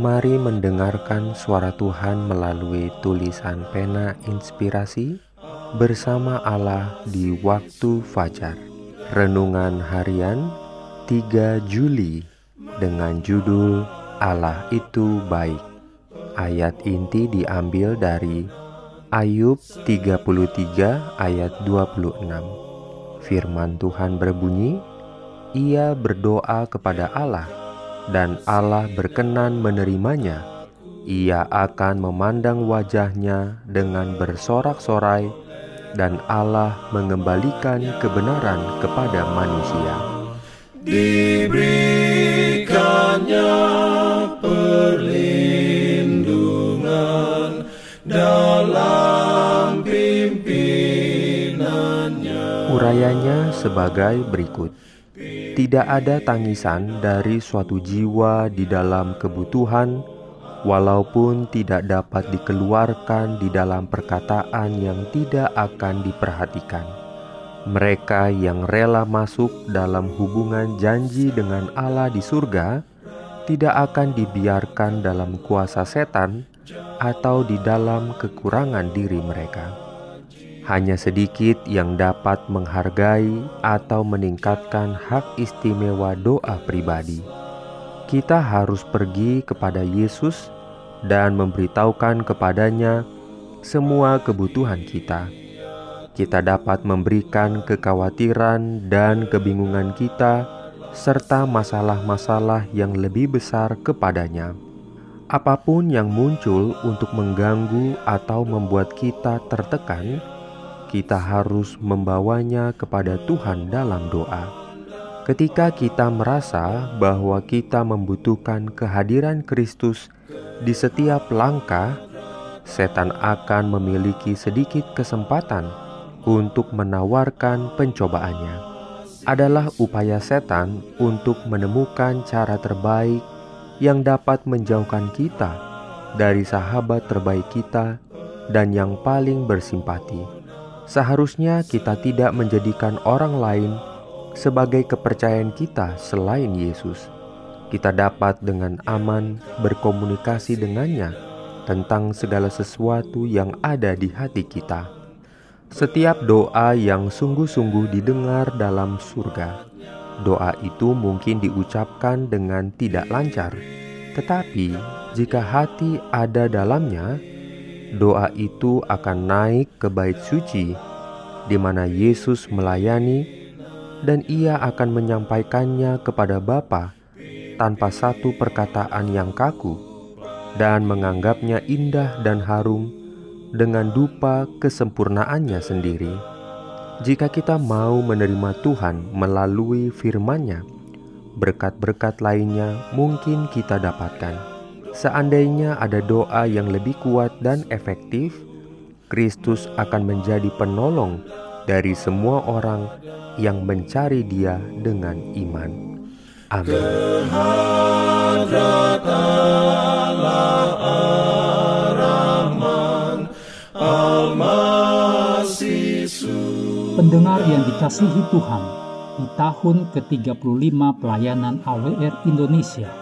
Mari mendengarkan suara Tuhan melalui tulisan pena inspirasi bersama Allah di waktu fajar. Renungan harian 3 Juli dengan judul Allah itu baik. Ayat inti diambil dari Ayub 33 ayat 26. Firman Tuhan berbunyi, Ia berdoa kepada Allah dan Allah berkenan menerimanya. Ia akan memandang wajahnya dengan bersorak-sorai dan Allah mengembalikan kebenaran kepada manusia. Diberikannya perlindungan dalam pimpinannya. Urayanya sebagai berikut. Tidak ada tangisan dari suatu jiwa di dalam kebutuhan walaupun tidak dapat dikeluarkan di dalam perkataan yang tidak akan diperhatikan. Mereka yang rela masuk dalam hubungan janji dengan Allah di surga tidak akan dibiarkan dalam kuasa setan atau di dalam kekurangan diri mereka. Hanya sedikit yang dapat menghargai atau meningkatkan hak istimewa doa pribadi kita harus pergi kepada Yesus dan memberitahukan kepadanya semua kebutuhan kita. Kita dapat memberikan kekhawatiran dan kebingungan kita, serta masalah-masalah yang lebih besar kepadanya. Apa pun yang muncul untuk mengganggu atau membuat kita tertekan, kita harus membawanya kepada Tuhan dalam doa. Ketika kita merasa bahwa kita membutuhkan kehadiran Kristus di setiap langkah, setan akan memiliki sedikit kesempatan untuk menawarkan pencobaannya. Adalah upaya setan untuk menemukan cara terbaik yang dapat menjauhkan kita dari sahabat terbaik kita dan yang paling bersimpati. Seharusnya kita tidak menjadikan orang lain sebagai kepercayaan kita selain Yesus. Kita dapat dengan aman berkomunikasi dengannya tentang segala sesuatu yang ada di hati kita. Setiap doa yang sungguh-sungguh didengar dalam surga, doa itu mungkin diucapkan dengan tidak lancar, tetapi jika hati ada dalamnya, doa itu akan naik ke bait suci, di mana Yesus melayani dan ia akan menyampaikannya kepada Bapa tanpa satu perkataan yang kaku dan menganggapnya indah dan harum dengan dupa kesempurnaannya sendiri. Jika kita mau menerima Tuhan melalui firman-Nya, berkat-berkat lainnya mungkin kita dapatkan. Seandainya ada doa yang lebih kuat dan efektif, Kristus akan menjadi penolong dari semua orang yang mencari Dia dengan iman. Amin. Pendengar yang dikasihi Tuhan, di tahun ke-35 pelayanan AWR Indonesia,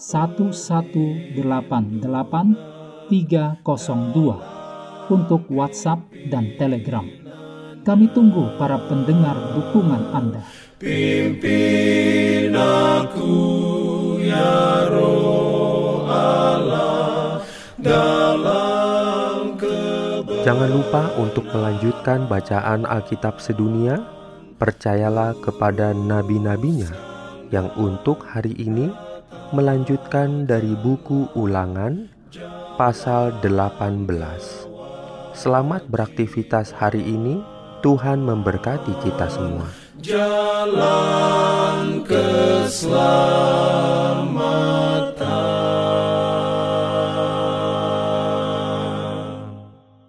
1188 302 untuk WhatsApp dan Telegram. Kami tunggu para pendengar dukungan Anda. Pimpin aku ya roh Allah dalam Jangan lupa untuk melanjutkan bacaan Alkitab sedunia. Percayalah kepada nabi-nabinya yang untuk hari ini melanjutkan dari buku Ulangan pasal 18. Selamat beraktivitas hari ini. Tuhan memberkati kita semua. jalan keselamatan.